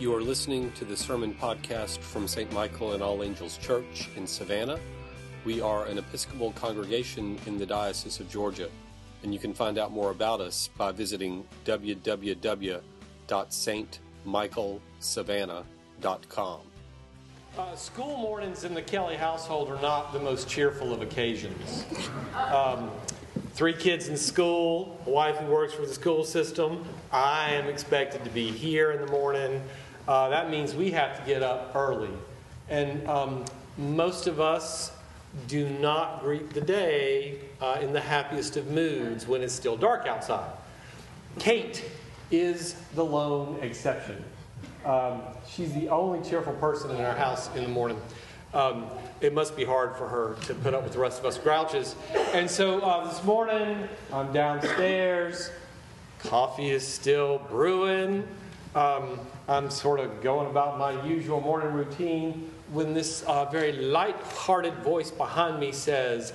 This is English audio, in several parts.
You are listening to the sermon podcast from St. Michael and All Angels Church in Savannah. We are an Episcopal congregation in the Diocese of Georgia, and you can find out more about us by visiting www.stmichaelsavannah.com. Uh, school mornings in the Kelly household are not the most cheerful of occasions. Um, three kids in school, a wife who works for the school system. I am expected to be here in the morning uh, that means we have to get up early. And um, most of us do not greet the day uh, in the happiest of moods when it's still dark outside. Kate is the lone exception. Um, she's the only cheerful person in our house in the morning. Um, it must be hard for her to put up with the rest of us grouches. And so uh, this morning, I'm downstairs. Coffee is still brewing. Um, I'm sort of going about my usual morning routine when this uh, very light-hearted voice behind me says,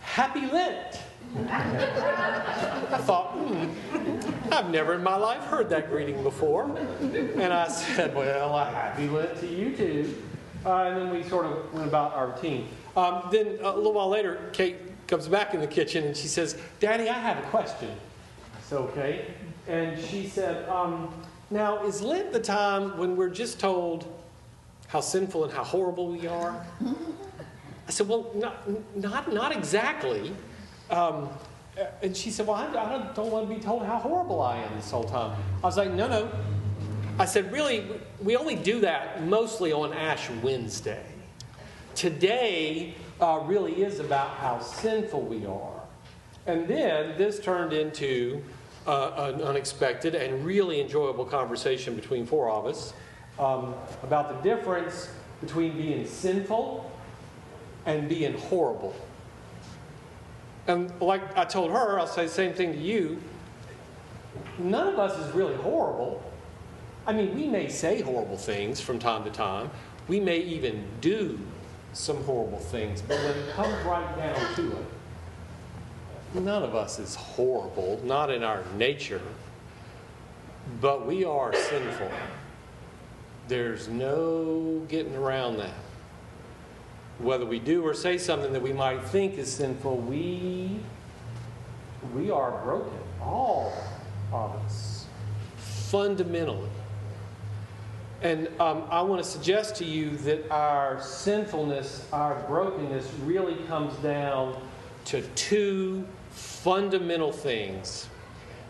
Happy Lent! I thought, hmm, I've never in my life heard that greeting before. And I said, Well, a happy Lent to you too. Uh, and then we sort of went about our routine. Um, then a little while later, Kate comes back in the kitchen and she says, Daddy, I have a question. I said, Okay. And she said, um, now, is Lent the time when we're just told how sinful and how horrible we are? I said, Well, not, not, not exactly. Um, and she said, Well, I, I don't want to be told how horrible I am this whole time. I was like, No, no. I said, Really, we only do that mostly on Ash Wednesday. Today uh, really is about how sinful we are. And then this turned into uh, an unexpected and really enjoyable conversation between four of us um, about the difference between being sinful and being horrible. And like I told her, I'll say the same thing to you. None of us is really horrible. I mean, we may say horrible things from time to time. We may even do some horrible things. But when it comes right down to it, none of us is horrible, not in our nature, but we are sinful. There's no getting around that. Whether we do or say something that we might think is sinful, we, we are broken. All of us. Fundamentally. And um, I want to suggest to you that our sinfulness, our brokenness, really comes down to two fundamental things.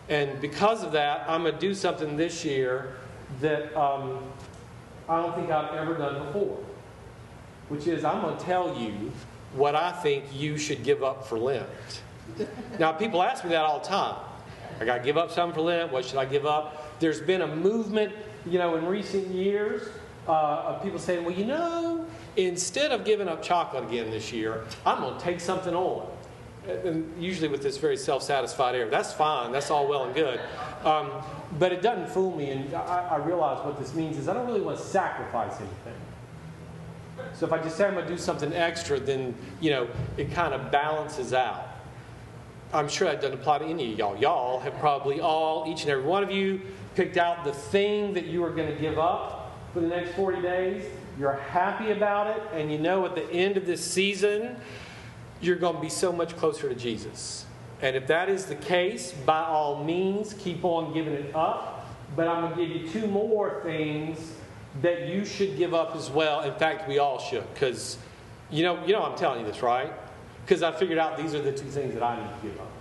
And because of that, I'm going to do something this year that um, I don't think I've ever done before, which is I'm going to tell you what I think you should give up for Lent. now, people ask me that all the time. I got to give up something for Lent. What should I give up? There's been a movement, you know, in recent years uh, of people saying, well, you know, instead of giving up chocolate again this year, I'm going to take something on and usually with this very self-satisfied air. That's fine. That's all well and good. Um, but it doesn't fool me, and I, I, realize what this means is I don't really want to sacrifice anything. So if I just say I'm going to do something extra, then you know it kind of balances out. I'm sure that doesn't apply to any of y'all. Y'all have probably all, each and every one of you, picked out the thing that you are going to give up for the next 40 days. You're happy about it, and you know at the end of this season, you're going to be so much closer to Jesus. And if that is the case, by all means, keep on giving it up. But I'm going to give you two more things that you should give up as well. In fact, we all should, because you know, you know, I'm telling you this, right? Because I figured out these are the two things that I need to give up.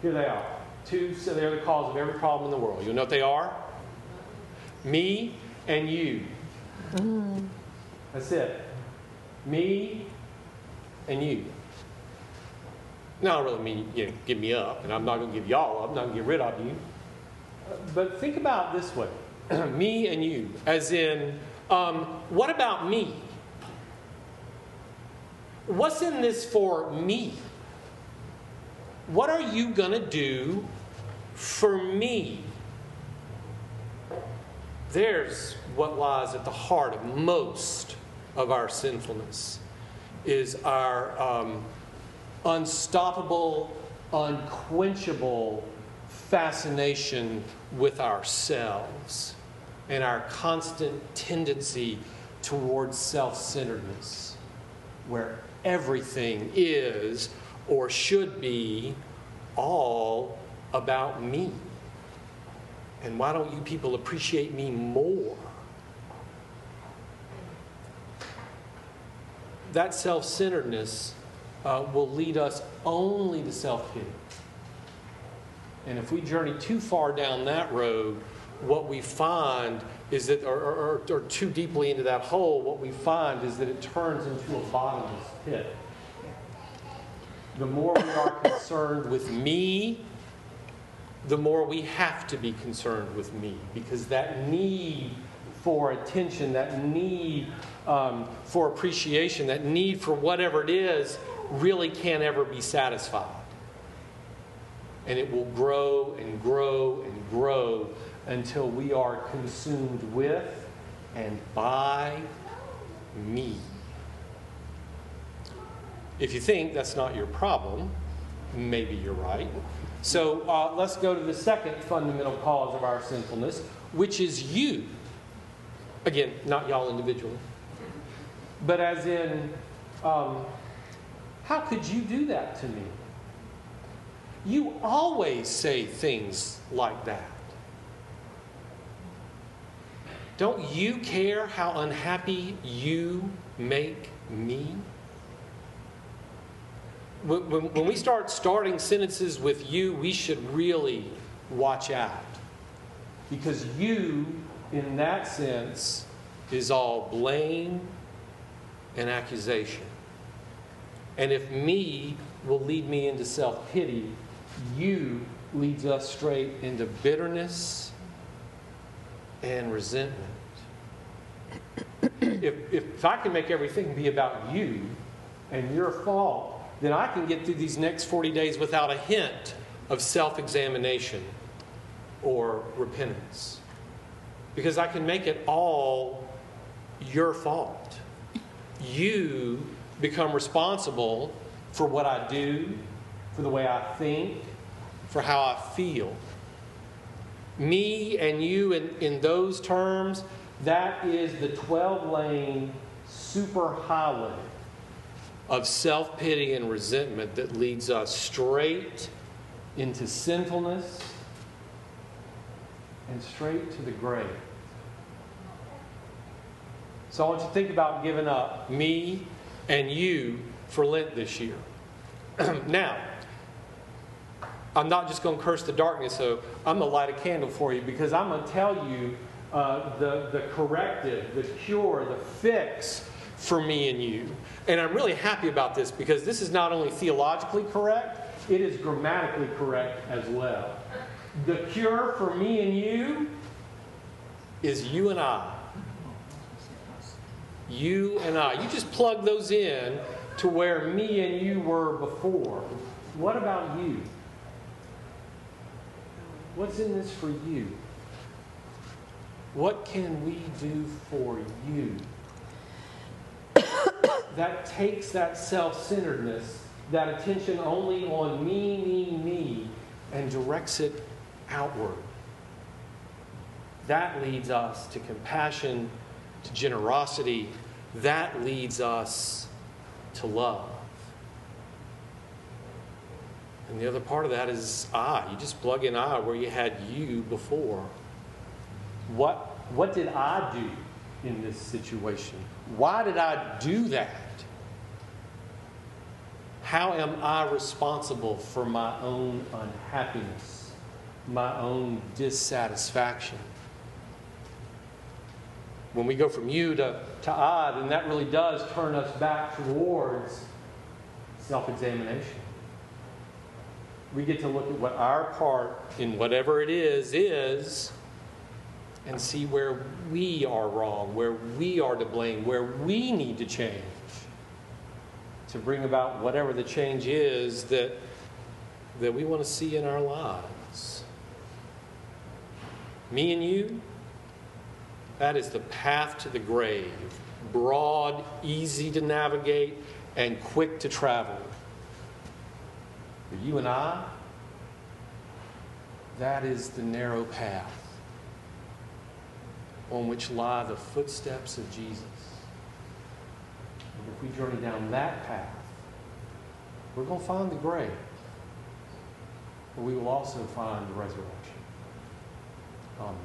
Here they are. Two, so they're the cause of every problem in the world. You know what they are? Me and you. Mm. That's it. Me and you. Now, I really mean you know, give me up, and I'm not going to give y'all up. I'm not going to get rid of you. But think about this way me and you, as in, um, what about me? What's in this for me? What are you going to do for me? There's what lies at the heart of most of our sinfulness is our um, unstoppable, unquenchable fascination with ourselves and our constant tendency towards self centeredness, where everything is or should be all about me. And why don't you people appreciate me more? That self centeredness uh, will lead us only to self pity. And if we journey too far down that road, what we find is that, or, or, or, too deeply into that hole, what we find is that it turns into a bottomless pit. The more we are concerned with me, the more we have to be concerned with me because that need for attention, that need um, for appreciation, that need for whatever it is, really can't ever be satisfied. And it will grow and grow and grow until we are consumed with and by me. If you think that's not your problem, maybe you're right. So uh, let's go to the second fundamental cause of our sinfulness, which is you. Again, not y'all individually, but as in, um, how could you do that to me? You always say things like that. Don't you care how unhappy you make me? When, when, when, we start starting sentences with you, we should really watch out. Because you, in that sense, is all blame and accusation. And if me will lead me into self pity, you leads us straight into bitterness and resentment. if, if I can make everything be about you and your fault, then I can get through these next 40 days without a hint of self examination or repentance. Because I can make it all your fault. You become responsible for what I do, for the way I think, for how I feel. Me and you, in, in those terms, that is the 12 lane super highway of self pity and resentment that leads us straight into sinfulness and straight to the grave. So I want you to think about giving up me and you for Lent this year. now, I'm not just going to curse the darkness, so I'm going to light a candle for you because I'm going to tell you uh, the, the corrective, the cure, the fix for me and you. And I'm really happy about this because this is not only theologically correct, it is grammatically correct as well. The cure for me and you is you and I. You and I. You just plug those in to where me and you were before. What about you? What's in this for you? What can we do for you? that takes that self centeredness, that attention only on me, me, me, and directs it outward. That leads us to compassion, to generosity. That leads us to love. And the other part of that is I. You just plug in I where you had you before. What, what did I do in this situation? Why did I do that? How am I responsible for my own unhappiness, my own dissatisfaction? When we go from you to, to I, then that really does turn us back towards self examination. We get to look at what our part in whatever it is is and see where we are wrong, where we are to blame, where we need to change to bring about whatever the change is that, that we want to see in our lives. Me and you, that is the path to the grave. Broad, easy to navigate, and quick to travel. For you and I, that is the narrow path. on which lie the footsteps of Jesus. And if we journey down that path, we're going to find the grave, but we will also find the resurrection. Amen.